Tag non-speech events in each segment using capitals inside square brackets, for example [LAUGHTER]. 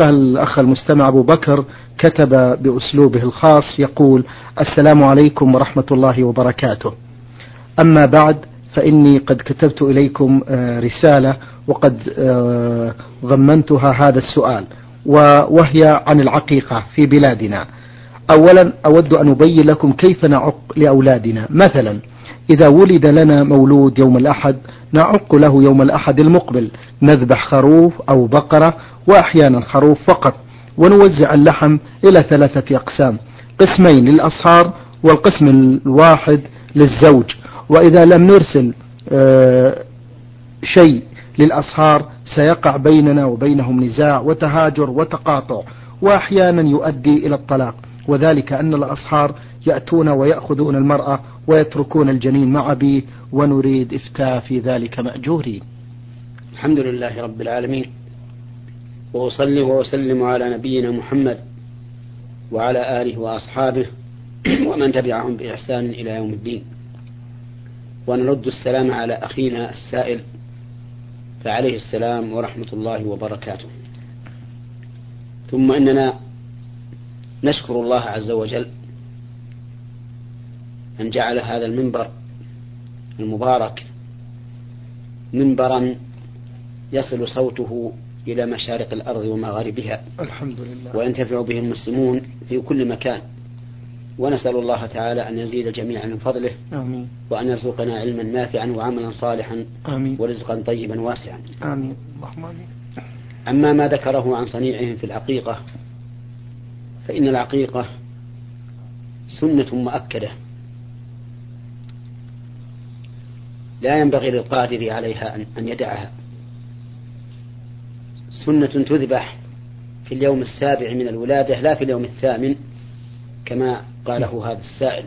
قال الأخ المستمع أبو بكر كتب بأسلوبه الخاص يقول السلام عليكم ورحمة الله وبركاته. أما بعد فإني قد كتبت إليكم آه، رسالة وقد آه، ضمنتها هذا السؤال وهي عن العقيقة في بلادنا. أولا أود أن أبين لكم كيف نعق لأولادنا. مثلا إذا ولد لنا مولود يوم الأحد نعق له يوم الأحد المقبل نذبح خروف أو بقرة وأحيانا خروف فقط ونوزع اللحم إلى ثلاثة أقسام قسمين للأصهار والقسم الواحد للزوج. وإذا لم نرسل آه، شيء للأصهار سيقع بيننا وبينهم نزاع وتهاجر وتقاطع وأحيانا يؤدي إلى الطلاق. وذلك أن الأصهار يأتون ويأخذون المرأة ويتركون الجنين مع أبيه ونريد إفتاء في ذلك مأجورين الحمد لله رب العالمين. وأصلي وأسلم على نبينا محمد وعلى آله وأصحابه ومن تبعهم بإحسان إلى يوم الدين. ونرد السلام على أخينا السائل فعليه السلام ورحمة الله وبركاته. ثم إننا نشكر الله عز وجل أن جعل هذا المنبر المبارك منبرا يصل صوته إلى مشارق الأرض ومغاربها. الحمد لله. وينتفع به المسلمون في كل مكان. ونسأل الله تعالى أن يزيد الجميع من فضله. آمين. وأن يرزقنا علما نافعا وعملا صالحا. آمين. ورزقا طيبا واسعا. آمين. اللهم آمين. أما ما ذكره عن صنيعهم في العقيقة فإن العقيقة سنة مؤكدة. لا ينبغي للقادر عليها أن يدعها. سنة تذبح في اليوم السابع من الولادة لا في اليوم الثامن كما قاله هذا السائل.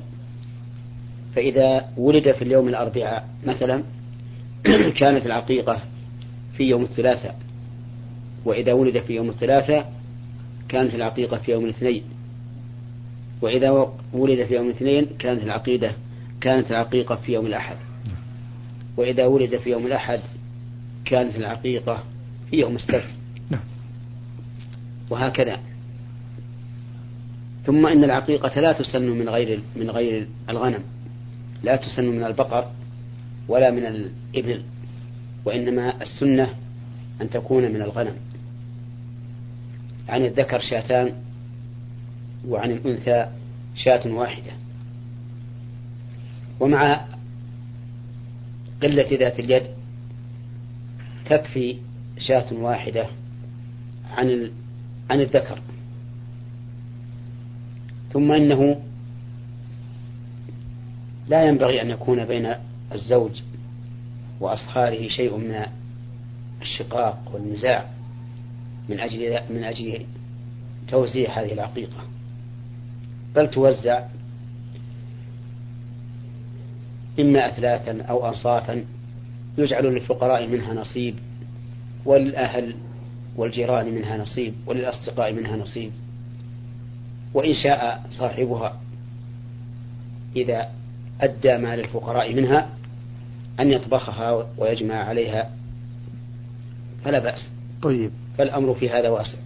فإذا ولد في اليوم الأربعاء مثلا [CLEARS THROAT] كانت العقيقة في يوم الثلاثاء. وإذا ولد في يوم الثلاثاء كانت العقيقة في يوم الاثنين. وإذا ولد في يوم الاثنين كانت العقيدة كانت العقيقة في يوم الأحد. وإذا ولد في يوم الأحد كانت العقيقة في يوم السبت. نعم. وهكذا. ثم إن العقيقة لا تسن من غير من غير الغنم. لا تسن من البقر ولا من الإبل. وإنما السنة أن تكون من الغنم. عن الذكر شاتان وعن الأنثى شاة واحدة. ومع قلة ذات اليد تكفي شاة واحدة عن عن الذكر. ثم إنه لا ينبغي أن يكون بين الزوج وأصهاره شيء من الشقاق والنزاع من أجل من أجل توزيع هذه العقيقة. بل توزع إما أثلاثا أو أنصافا يجعل للفقراء منها نصيب وللأهل والجيران منها نصيب وللأصدقاء منها نصيب. وإن شاء صاحبها إذا أدى ما للفقراء منها أن يطبخها ويجمع عليها فلا بأس. طيب. فالأمر في هذا واسع.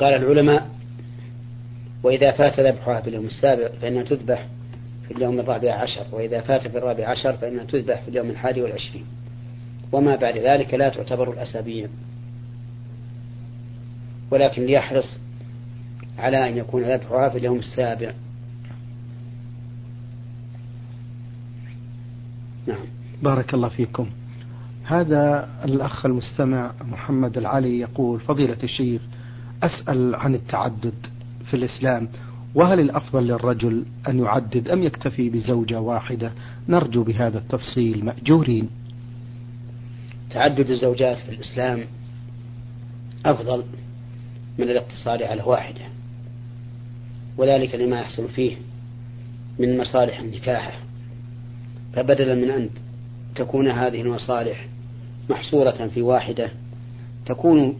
قال العلماء وإذا فات ذبحها في اليوم السابع فإنها تذبح في اليوم الرابع عشر وإذا فات في الرابع عشر فإنها تذبح في اليوم الحادي والعشرين. وما بعد ذلك لا تعتبر الأسابيع. ولكن ليحرص على أن يكون ذبحها في اليوم السابع. نعم. بارك الله فيكم. هذا الأخ المستمع محمد العلي يقول فضيلة الشيخ أسأل عن التعدد في الإسلام. وهل الأفضل للرجل أن يعدد أم يكتفي بزوجة واحدة؟ نرجو بهذا التفصيل. مأجورين. تعدد الزوجات في الإسلام أفضل من الاقتصار على واحدة وذلك لما يحصل فيه من مصالح النكاح. فبدلا من أن تكون هذه المصالح محصورة في واحدة تكون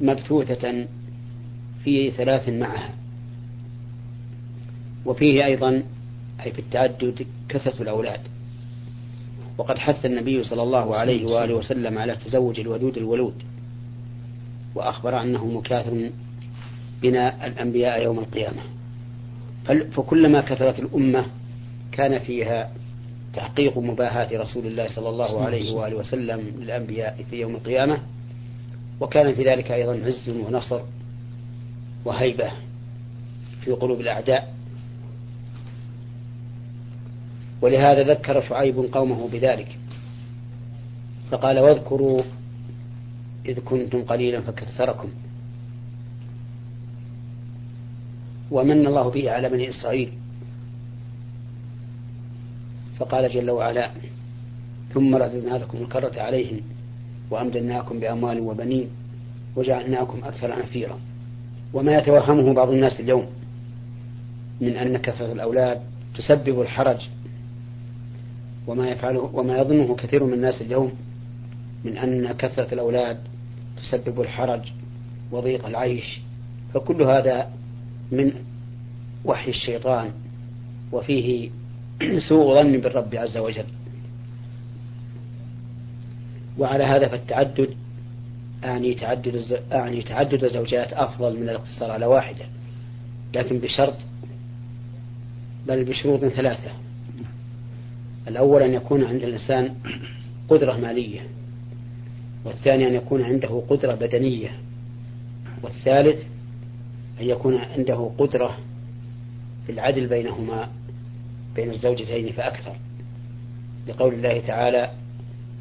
مبثوثة في ثلاث معها. وفيه أيضا أي في التعدد كثرة الأولاد. وقد حث النبي صلى الله عليه وآله وسلم على تزوج الودود الولود. وأخبر أنه مكاثر بنا الأنبياء يوم القيامة. فكلما كثرت الأمة كان فيها تحقيق مباهاة رسول الله صلى الله عليه وآله وسلم للأنبياء في يوم القيامة. وكان في ذلك أيضا عز ونصر وهيبة في قلوب الأعداء. ولهذا ذكر شعيب قومه بذلك. فقال واذكروا إذ كنتم قليلا فكثركم. ومن الله به على بني إسرائيل. فقال جل وعلا ثم رددنا لكم الكرة عليهم وأمددناكم بأموال وبنين وجعلناكم أكثر نفيرا. وما يتوهمه بعض الناس اليوم من أن كثرة الأولاد تسبب الحرج وما يفعله وما يظنه كثير من الناس اليوم من أن كثرة الأولاد تسبب الحرج وضيق العيش. فكل هذا من وحي الشيطان وفيه [CLEARS THROAT] سوء ظن بالرب عز وجل. وعلى هذا فالتعدد أعني تعدد أعني تعدد الزوجات أفضل من الاقتصار على واحدة. لكن بشرط بل بشروط ثلاثة. الأول أن يكون عند الإنسان [CLEARS THROAT] قدرة مالية. والثاني أن يكون عنده قدرة بدنية. والثالث أن يكون عنده قدرة في العدل بينهما. بين الزوجتين فأكثر. لقول الله تعالى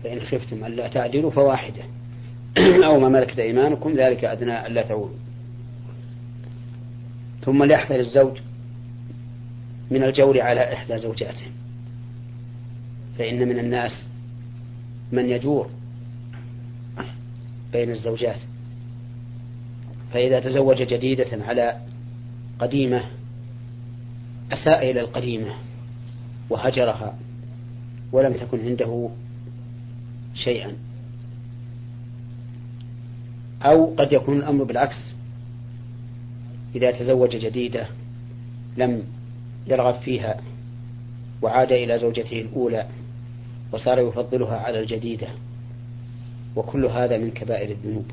فإن خفتم ألا تعدلوا فواحدة [CLEARS THROAT] أو ما ملكت أيمانكم ذلك أدنى ألا تعولوا ثم ليحذر الزوج من الجور على إحدى زوجاته. فإن من الناس من يجور بين الزوجات. فإذا تزوج جديدة على قديمة أساء إلى القديمة. وهجرها ولم تكن عنده شيئا. أو قد يكون الأمر بالعكس إذا تزوج جديدة لم يرغب فيها وعاد إلى زوجته الأولى وصار يفضلها على الجديدة وكل هذا من كبائر الذنوب.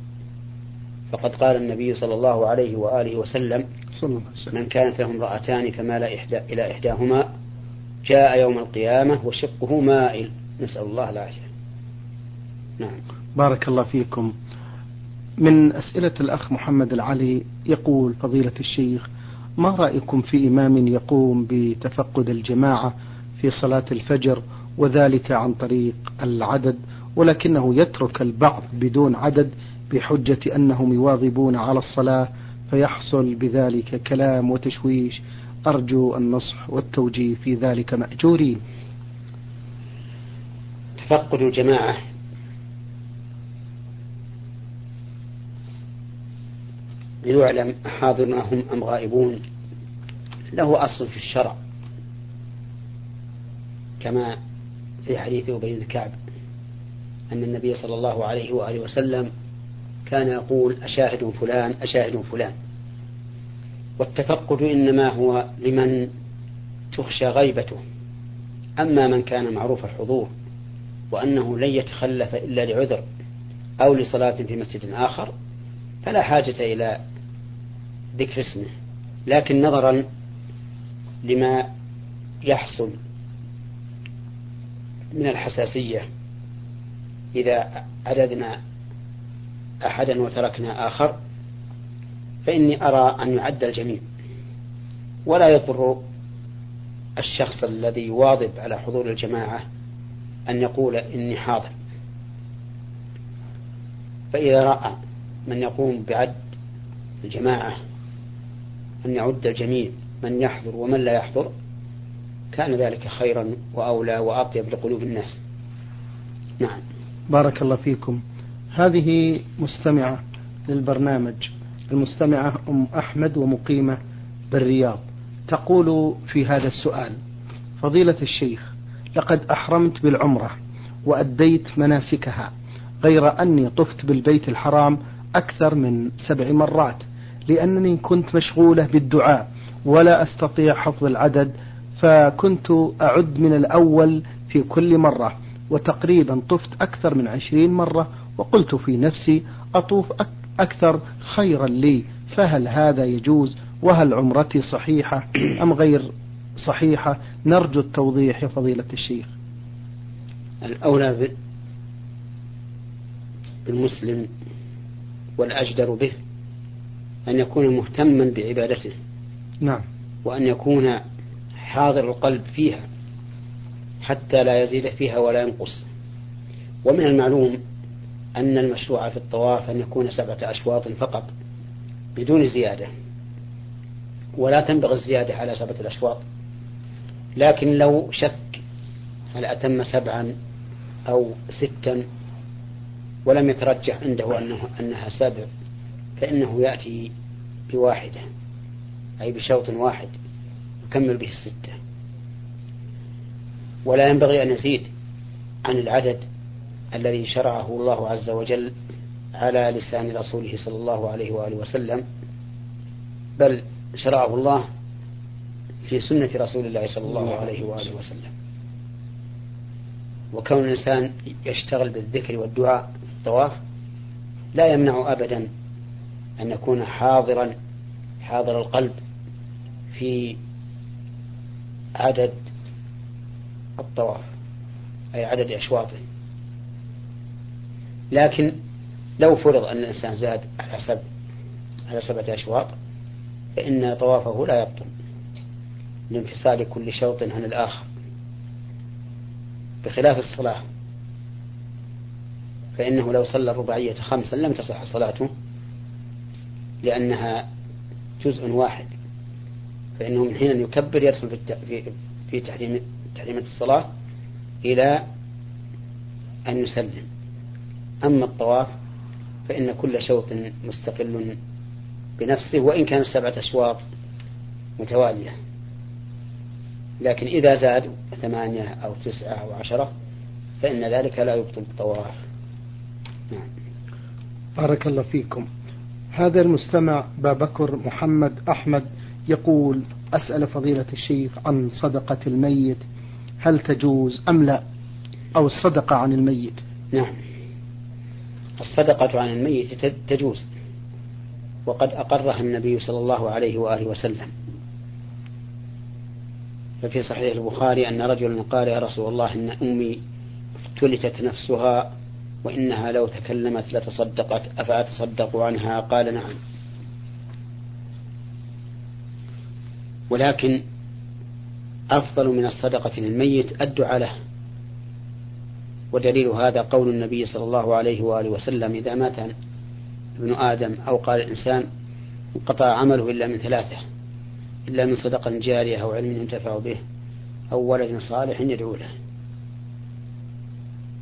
فقد قال النبي صلى الله عليه وآله وسلم من كانت له امرأتان فمال إحدى إلى إحداهما جاء يوم القيامة وشقه مائل. نسأل الله العافية. نعم. بارك الله فيكم. من أسئلة الأخ محمد العلي يقول فضيلة الشيخ ما رأيكم في إمام يقوم بتفقد الجماعة في صلاة الفجر وذلك عن طريق العدد ولكنه يترك البعض بدون عدد بحجة أنهم يواظبون على الصلاة فيحصل بذلك كلام وتشويش أرجو النصح والتوجيه في ذلك مأجورين تفقد الجماعة ليعلم حاضرون هم أم غائبون. له أصل في الشرع. كما في حديث أبي بن كعب أن النبي صلى الله عليه وآله وسلم كان يقول أشاهد فلان أشاهد فلان. والتفقد إنما هو لمن تخشى غيبته. أما من كان معروف الحضور وأنه لن يتخلف إلا لعذر أو لصلاة في مسجد آخر فلا حاجة إلى ذكر اسمه. لكن نظرا لما يحصل من الحساسية إذا عددنا أحدا وتركنا آخر فإني أرى أن يعد الجميع. ولا يضر الشخص الذي يواظب على حضور الجماعة أن يقول إني حاضر. فإذا رأى من يقوم بعد الجماعة أن يعد الجميع من يحضر ومن لا يحضر كان ذلك خيرا وأولى وأطيب لقلوب الناس. نعم. بارك الله فيكم. هذه مستمعة للبرنامج. المستمعة أم أحمد ومقيمة بالرياض. تقول في هذا السؤال فضيلة الشيخ لقد أحرمت بالعمرة وأديت مناسكها غير أني طفت بالبيت الحرام أكثر من سبع مرات لأنني كنت مشغولة بالدعاء ولا أستطيع حفظ العدد فكنت أعد من الأول في كل مرة وتقريبا طفت أكثر من عشرين مرة وقلت في نفسي أطوف أكثر خيرا لي فهل هذا يجوز؟ وهل عمرتي صحيحة أم غير صحيحة؟ نرجو التوضيح يا فضيلة الشيخ. الأولى بالمسلم والأجدر به أن يكون مهتما بعبادته. نعم. وأن يكون حاضر القلب فيها حتى لا يزيد فيها ولا ينقص. ومن المعلوم أن المشروع في الطواف أن يكون سبعة أشواط فقط بدون زيادة. ولا تنبغي الزيادة على سبعة الأشواط. لكن لو شك هل أتم سبعا أو ستا ولم يترجح عنده أنه أنها سبع فإنه يأتي بواحدة أي بشوط واحد يكمل به الستة. ولا ينبغي أن يزيد عن العدد الذي شرعه الله عز وجل على لسان رسوله صلى الله عليه وآله وسلم بل شرعه الله في سنة رسول الله صلى الله عليه وآله وسلم. وكون الإنسان يشتغل بالذكر والدعاء في الطواف لا يمنع أبدا أن يكون حاضرا حاضر القلب في عدد الطواف أي عدد أشواطه. لكن لو فرض أن الإنسان زاد على سبع على سبعة أشواط فإن طوافه لا يبطل لانفصال كل شوط عن الآخر. بخلاف الصلاة فإنه لو صلى الرباعية خمسا لم تصح صلاته لأنها جزء واحد. فإنه من حين يكبر يدخل في تحريم تحريمة الصلاة إلى أن يسلم. أما الطواف فإن كل شوط مستقل بنفسه وإن كان سبعة أشواط متوالية. لكن إذا زاد ثمانية أو تسعة أو عشرة فإن ذلك لا يبطل الطواف. نعم. بارك الله فيكم. هذا المستمع بابكر محمد أحمد يقول أسأل فضيلة الشيخ عن صدقة الميت هل تجوز أم لا؟ أو الصدقة عن الميت. نعم. الصدقة عن الميت تجوز. وقد أقرها النبي صلى الله عليه وآله وسلم. ففي صحيح البخاري أن رجلا قال يا رسول الله إن أمي افتلتت نفسها وإنها لو تكلمت لتصدقت أفأتصدق عنها؟ قال نعم. ولكن أفضل من الصدقة للميت الدعاء له ودليل هذا قول النبي صلى الله عليه وآله وسلم إذا مات ابن آدم أو قال الإنسان انقطع عمله إلا من ثلاثة إلا من صدقة جارية أو علم ينتفع به أو ولد صالح يدعو له.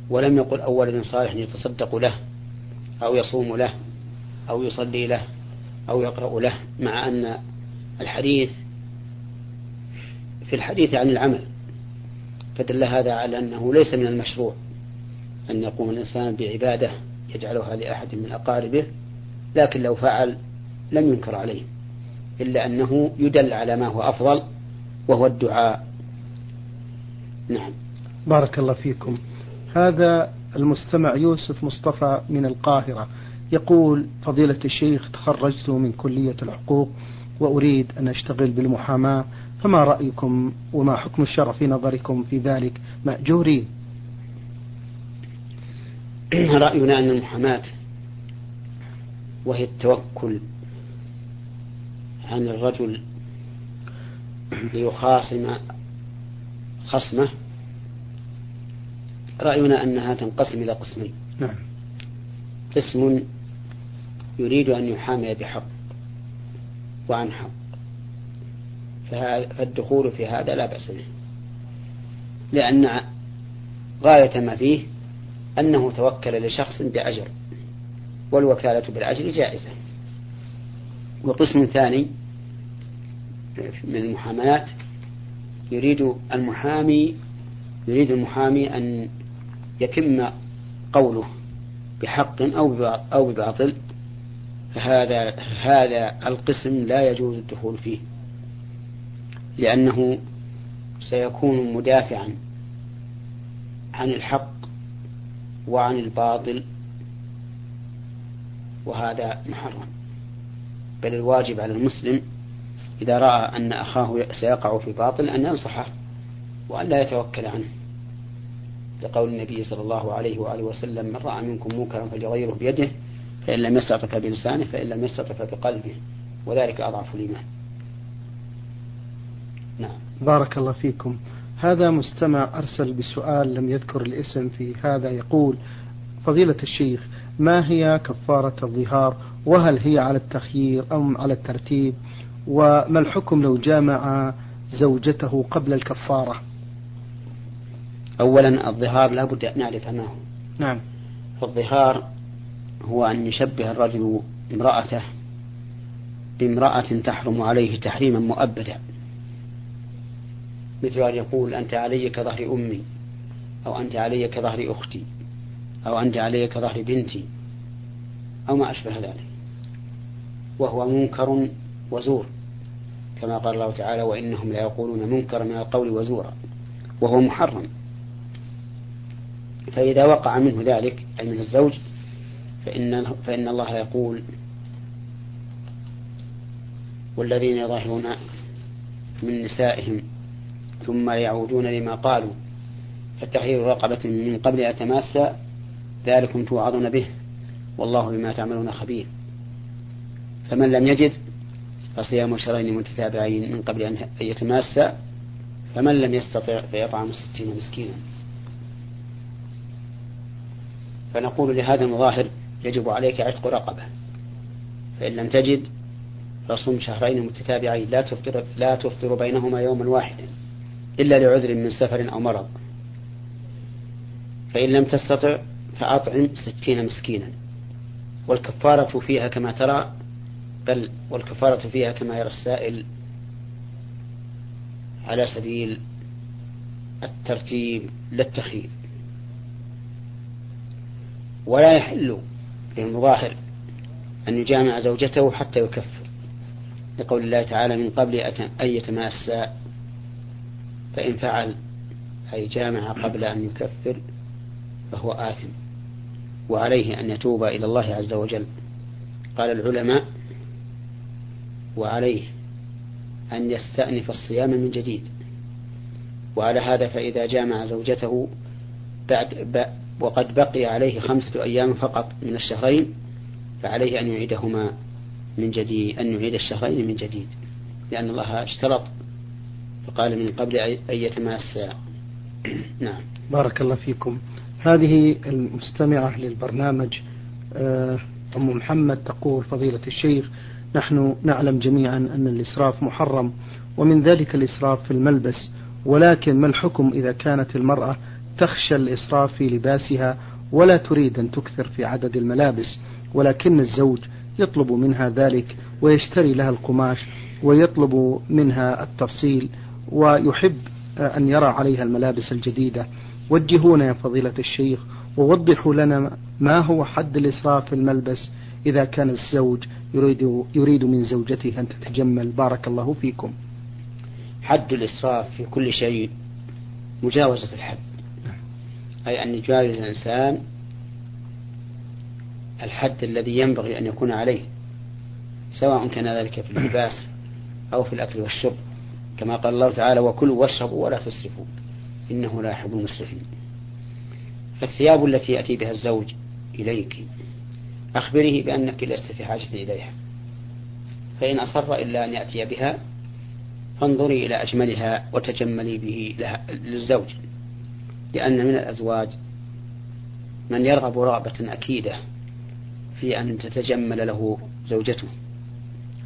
ولم يقل أو ولد صالح يتصدق له أو يصوم له أو يصلي له أو يقرأ له مع أن الحديث في الحديث عن العمل فدل هذا على أنه ليس من المشروع. أن يقوم الإنسان بعبادة يجعلها لأحد من أقاربه لكن لو فعل لم ينكر عليه إلا أنه يدل على ما هو أفضل وهو الدعاء. نعم. بارك الله فيكم. هذا المستمع يوسف مصطفى من القاهرة. يقول فضيلة الشيخ تخرجت من كلية الحقوق وأريد أن أشتغل بالمحاماة فما رأيكم وما حكم الشرع في نظركم في ذلك؟ مأجورين. [CLEARS THROAT] رأينا أن المحاماة وهي التوكل عن الرجل ليخاصم خصمه رأينا أنها تنقسم إلى قسمين. نعم. قسم يريد أن يحامي بحق وعن حق. فالدخول في هذا لا بأس به. لأن غاية ما فيه أنه توكل لشخص بأجر والوكالة بالأجر جائزة. وقسم ثاني من المحاملات يريد المحامي يريد المحامي أن يتم قوله بحق أو أو بباطل. فهذا هذا القسم لا يجوز الدخول فيه لأنه سيكون مدافعا عن الحق وعن الباطل وهذا محرم. بل الواجب على المسلم إذا رأى أن أخاه سيقع في باطل أن ينصحه وأن لا يتوكل عنه. لقول النبي صلى الله عليه وآله وسلم من رأى منكم منكرا فليغيره بيده فإن لم يستطع بلسانه فإن لم يستطع بقلبه. وذلك أضعف الإيمان. نعم. بارك الله فيكم. هذا مستمع أرسل بسؤال لم يذكر الاسم في هذا يقول فضيلة الشيخ ما هي كفارة الظهار؟ وهل هي على التخيير أم على الترتيب؟ وما الحكم لو جامع زوجته قبل الكفارة؟ أولا الظهار لا بد أن نعرف ما هو. نعم. فالظهار هو أن يشبه الرجل امرأته بامرأة تحرم عليه تحريما مؤبدا. مثل أن يقول أنت علي كظهر أمي أو أنت علي كظهر أختي أو أنت علي كظهر بنتي أو ما أشبه ذلك. وهو منكر وزور كما قال الله تعالى وإنهم لا يقولون منكر من القول وزورا وهو محرم. فإذا وقع منه ذلك أي من الزوج فإن, فإن الله يقول والذين يظاهرون من نسائهم ثم يعودون لما قالوا فتحرير رقبة من قبل أن يتماسى ذلكم توعظون به والله بما تعملون خبير. فمن لم يجد فصيام شهرين متتابعين من قبل أن يتماسى فمن لم يستطع فيطعم ستين مسكينا. فنقول لهذا المظاهر يجب عليك عتق رقبة. فإن لم تجد فصم شهرين متتابعين لا تفطر لا تفطر بينهما يوما واحدا. إلا لعذر من سفر أو مرض. فإن لم تستطع فأطعم ستين مسكينا. والكفارة فيها كما ترى بل والكفارة فيها كما يرى السائل على سبيل الترتيب للتخييل ولا يحل للمظاهر أن يجامع زوجته حتى يكفر. لقول الله تعالى من قبل أن يتماسى فإن فعل أي جامع قبل أن يكفر فهو آثم. وعليه أن يتوب إلى الله عز وجل. قال العلماء وعليه أن يستأنف الصيام من جديد. وعلى هذا فإذا جامع زوجته بعد وقد بقي عليه خمسة أيام فقط من الشهرين فعليه أن يعيدهما من جديد أن يعيد الشهرين من جديد. لأن الله اشترط فقال من قبل أن يتماسى [CLEARS THROAT] نعم. بارك الله فيكم. هذه المستمعة للبرنامج آه، أم محمد تقول فضيلة الشيخ نحن نعلم جميعا أن الإسراف محرم ومن ذلك الإسراف في الملبس ولكن ما الحكم إذا كانت المرأة تخشى الإسراف في لباسها ولا تريد أن تكثر في عدد الملابس؟ ولكن الزوج يطلب منها ذلك ويشتري لها القماش ويطلب منها التفصيل ويحب أن يرى عليها الملابس الجديدة وجهونا يا فضيلة الشيخ ووضحوا لنا ما هو حد الإسراف في الملبس إذا كان الزوج يريد يريد من زوجته أن تتجمل بارك الله فيكم. حد الإسراف في كل شيء مجاوزة الحد. أي أن يجاوز الإنسان الحد الذي ينبغي أن يكون عليه سواء كان ذلك في اللباس أو في الأكل والشرب كما قال الله تعالى وكلوا واشربوا ولا تسرفوا إنه لا يحب المسرفين. فالثياب التي يأتي بها الزوج إليك أخبره بأنك لست في حاجة إليها. فإن أصر إلا أن يأتي بها فانظري إلى أجملها وتجملي به للزوج. لأن من الأزواج من يرغب رغبة أكيدة في أن تتجمل له زوجته.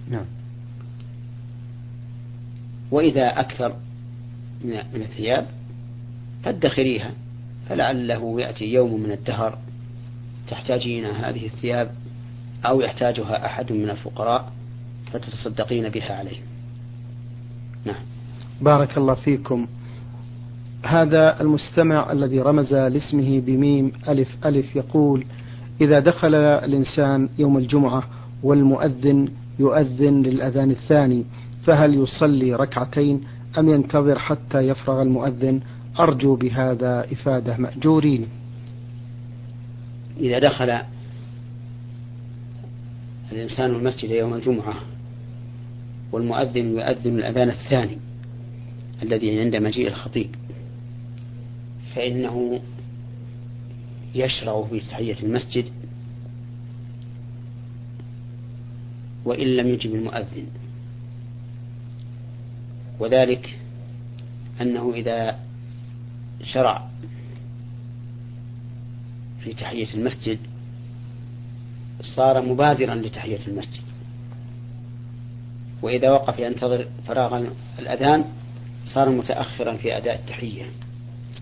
نعم. وإذا أكثر من الثياب فادخريها فلعله يأتي يوم من الدهر. تحتاجين هذه الثياب أو يحتاجها أحد من الفقراء فتتصدقين بها عليه. نعم. بارك الله فيكم. هذا المستمع الذي رمز لاسمه بميم ألف ألف يقول إذا دخل الإنسان يوم الجمعة والمؤذن يؤذن للأذان الثاني فهل يصلي ركعتين أم ينتظر حتى يفرغ المؤذن؟ أرجو بهذا إفادة مأجورين. إذا دخل الإنسان المسجد يوم الجمعة والمؤذن يؤذن الأذان الثاني الذي عند مجيء الخطيب فإنه يشرع في تحية المسجد وإن لم يجب المؤذن. وذلك أنه إذا شرع في تحية المسجد صار مبادرا لتحية المسجد. وإذا وقف ينتظر فراغ الأذان صار متأخرا في أداء التحية.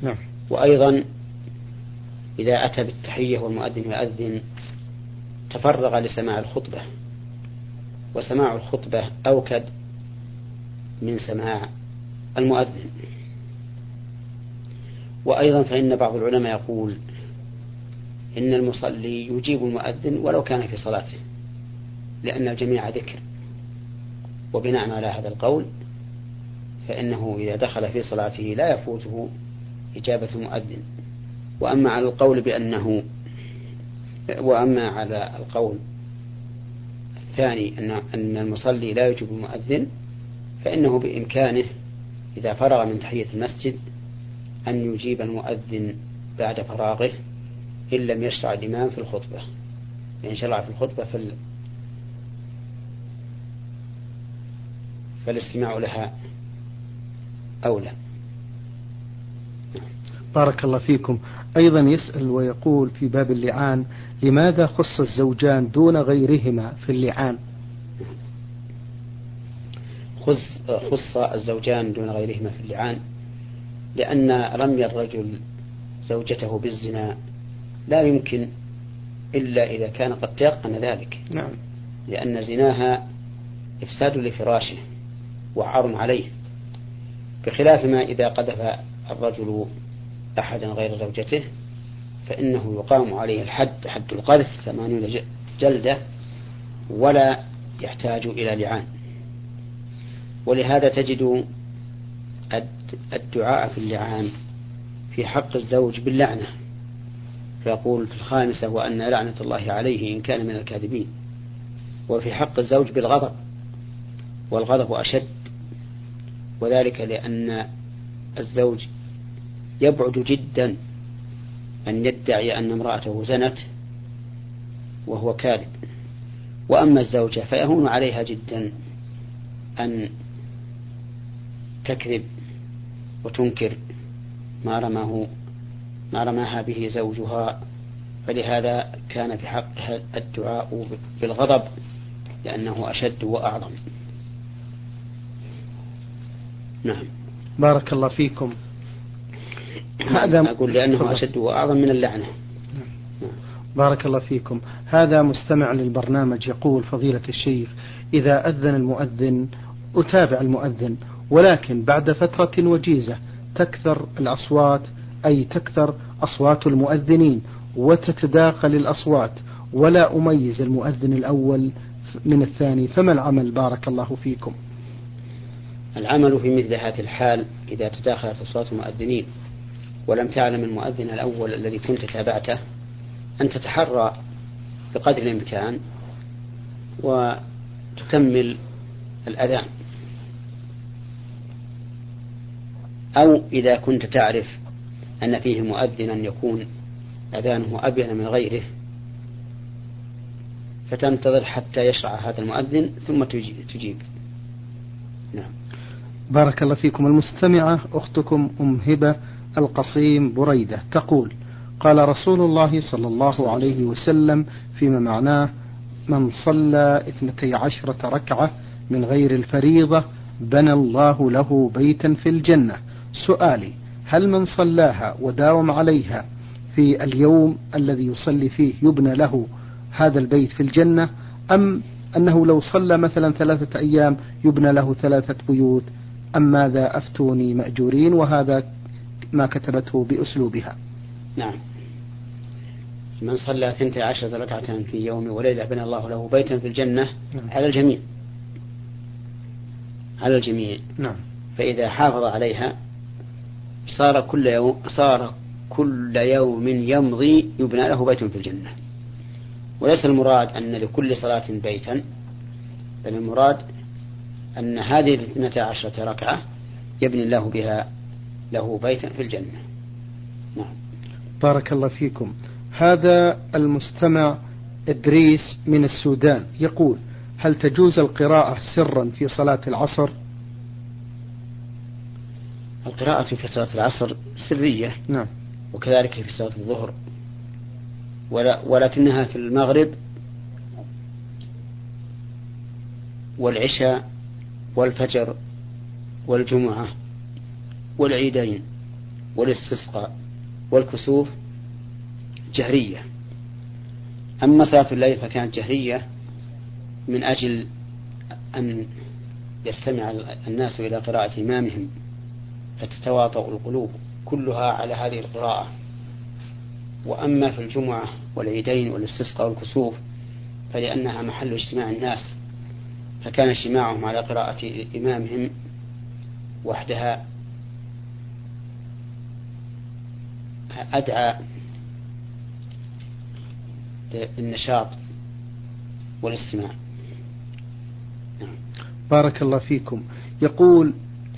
نعم. وأيضا إذا أتى بالتحية والمؤذن يؤذن تفرغ لسماع الخطبة. وسماع الخطبة أوكد من سماع المؤذن. وأيضا فإن بعض العلماء يقول إن المصلي يجيب المؤذن ولو كان في صلاته لأن الجميع ذكر. وبناء على هذا القول فإنه إذا دخل في صلاته لا يفوته إجابة المؤذن. وأما على القول بأنه وأما على القول الثاني أن أن المصلي لا يجب المؤذن فإنه بإمكانه إذا فرغ من تحية المسجد أن يجيب المؤذن بعد فراغه إن لم يشرع الإمام في الخطبة. إن شرع في الخطبة فال فالاستماع لها أولى. بارك الله فيكم. أيضا يسأل ويقول في باب اللعان لماذا خص الزوجان دون غيرهما في اللعان؟ خص, خص الزوجان دون غيرهما في اللعان لأن رمي الرجل زوجته بالزنا لا يمكن إلا إذا كان قد تيقن ذلك. نعم. لأن زناها إفساد لفراشه وعار عليه. بخلاف ما إذا قذف الرجل أحدا غير زوجته فإنه يقام عليه الحد حد القذف ثمانين جلدة ولا يحتاج إلى لعان. ولهذا تجد الدعاء في اللعان في حق الزوج باللعنة. فيقول في الخامسة وأن لعنة الله عليه إن كان من الكاذبين. وفي حق الزوج بالغضب. والغضب أشد. وذلك لأن الزوج يبعد جدا أن يدعي أن امرأته زنت وهو كاذب. وأما الزوجة فيهون عليها جدا أن تكذب وتنكر ما رماه ما رماها به زوجها فلهذا كان في حقها الدعاء بالغضب لأنه أشد وأعظم. نعم. بارك الله فيكم. هذا أقول لأنه أشد وأعظم من اللعنة. نعم. بارك الله فيكم. هذا مستمع للبرنامج يقول فضيلة الشيخ إذا أذن المؤذن أتابع المؤذن. ولكن بعد فترة وجيزة تكثر الأصوات أي تكثر أصوات المؤذنين وتتداخل الأصوات. ولا أميز المؤذن الأول من الثاني. فما العمل؟ بارك الله فيكم. العمل في مثل هذه الحال إذا تداخلت أصوات المؤذنين ولم تعلم المؤذن الأول الذي كنت تابعته أن تتحرى بقدر الإمكان وتكمل الأذان. أو إذا كنت تعرف أن فيه مؤذنا يكون أذانه أبين من غيره فتنتظر حتى يشرع هذا المؤذن ثم تجيب. نعم. بارك الله فيكم. المستمعة أختكم أم هبة القصيم بريدة تقول قال رسول الله صلى الله عليه وسلم فيما معناه من صلى اثنتي عشرة ركعة من غير الفريضة بنى الله له بيتا في الجنة سؤالي هل من صلاها وداوم عليها في اليوم الذي يصلي فيه يبنى له هذا البيت في الجنة أم أنه لو صلى مثلا ثلاثة أيام يبنى له ثلاثة بيوت أم ماذا أفتوني مأجورين وهذا ما كتبته بأسلوبها؟ نعم. من صلى ثنتي عشرة ركعة في يوم وليلة بنى الله له بيتا في الجنة نعم. على الجميع. على الجميع. نعم. فإذا حافظ عليها صار كل يوم صار كل يوم يمضي يبنى له بيت في الجنة. وليس المراد أن لكل صلاة بيتا بل المراد أن هذه الاثنتا عشرة ركعة يبني الله بها له بيتا في الجنة. نعم. بارك الله فيكم. هذا المستمع إدريس من السودان يقول هل تجوز القراءة سرا في صلاة العصر؟ القراءة في صلاة العصر سرية. نعم. وكذلك في صلاة الظهر. ولكنها في المغرب والعشاء والفجر والجمعة والعيدين والاستسقاء والكسوف جهرية. أما صلاة الليل فكانت جهرية من أجل أن يستمع الناس إلى قراءة إمامهم. فتتواطأ القلوب كلها على هذه القراءة. وأما في الجمعة والعيدين والاستسقاء والكسوف فلأنها محل اجتماع الناس فكان اجتماعهم على قراءة إمامهم وحدها أدعى للنشاط والاستماع. نعم. بارك الله فيكم. يقول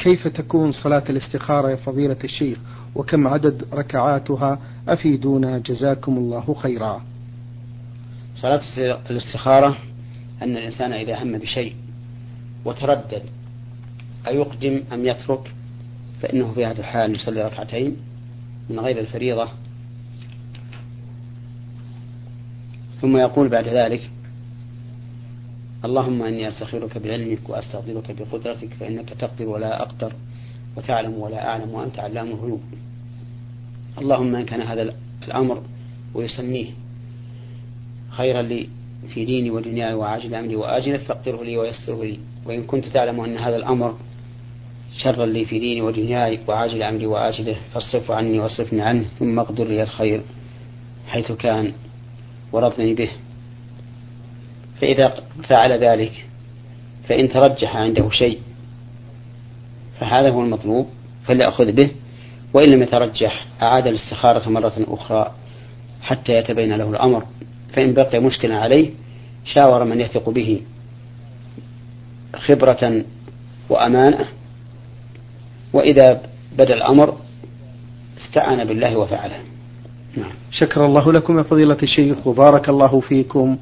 كيف تكون صلاة الاستخارة يا فضيلة الشيخ؟ وكم عدد ركعاتها؟ أفيدونا جزاكم الله خيرا. صلاة الاستخارة أن الإنسان إذا هم بشيء وتردد أيقدم أم يترك؟ فإنه في هذا الحال يصلي ركعتين من غير الفريضة. ثم يقول بعد ذلك اللهم إني أستخيرك بعلمك وأستغفرك بقدرتك فإنك تقدر ولا أقدر وتعلم ولا أعلم وأنت علام الغيوب. اللهم إن كان هذا الأمر ويسميه خيرا لي في ديني ودنياي وعاجل أمري وآجله فاقدره لي ويسره لي. وإن كنت تعلم أن هذا الأمر شرا لي في ديني ودنياي وعاجل أمري وآجله فاصرفه عني واصرفني عنه ثم أقدر لي الخير حيث كان ورضني به. فإذا فعل ذلك فإن ترجح عنده شيء فهذا هو المطلوب فليأخذ به وإن لم يترجح أعاد الاستخارة مرة أخرى حتى يتبين له الأمر فإن بقي مشكلا عليه شاور من يثق به خبرة وأمانة وإذا بدأ الأمر استعان بالله وفعله. نعم. شكر الله لكم يا فضيلة الشيخ وبارك الله فيكم.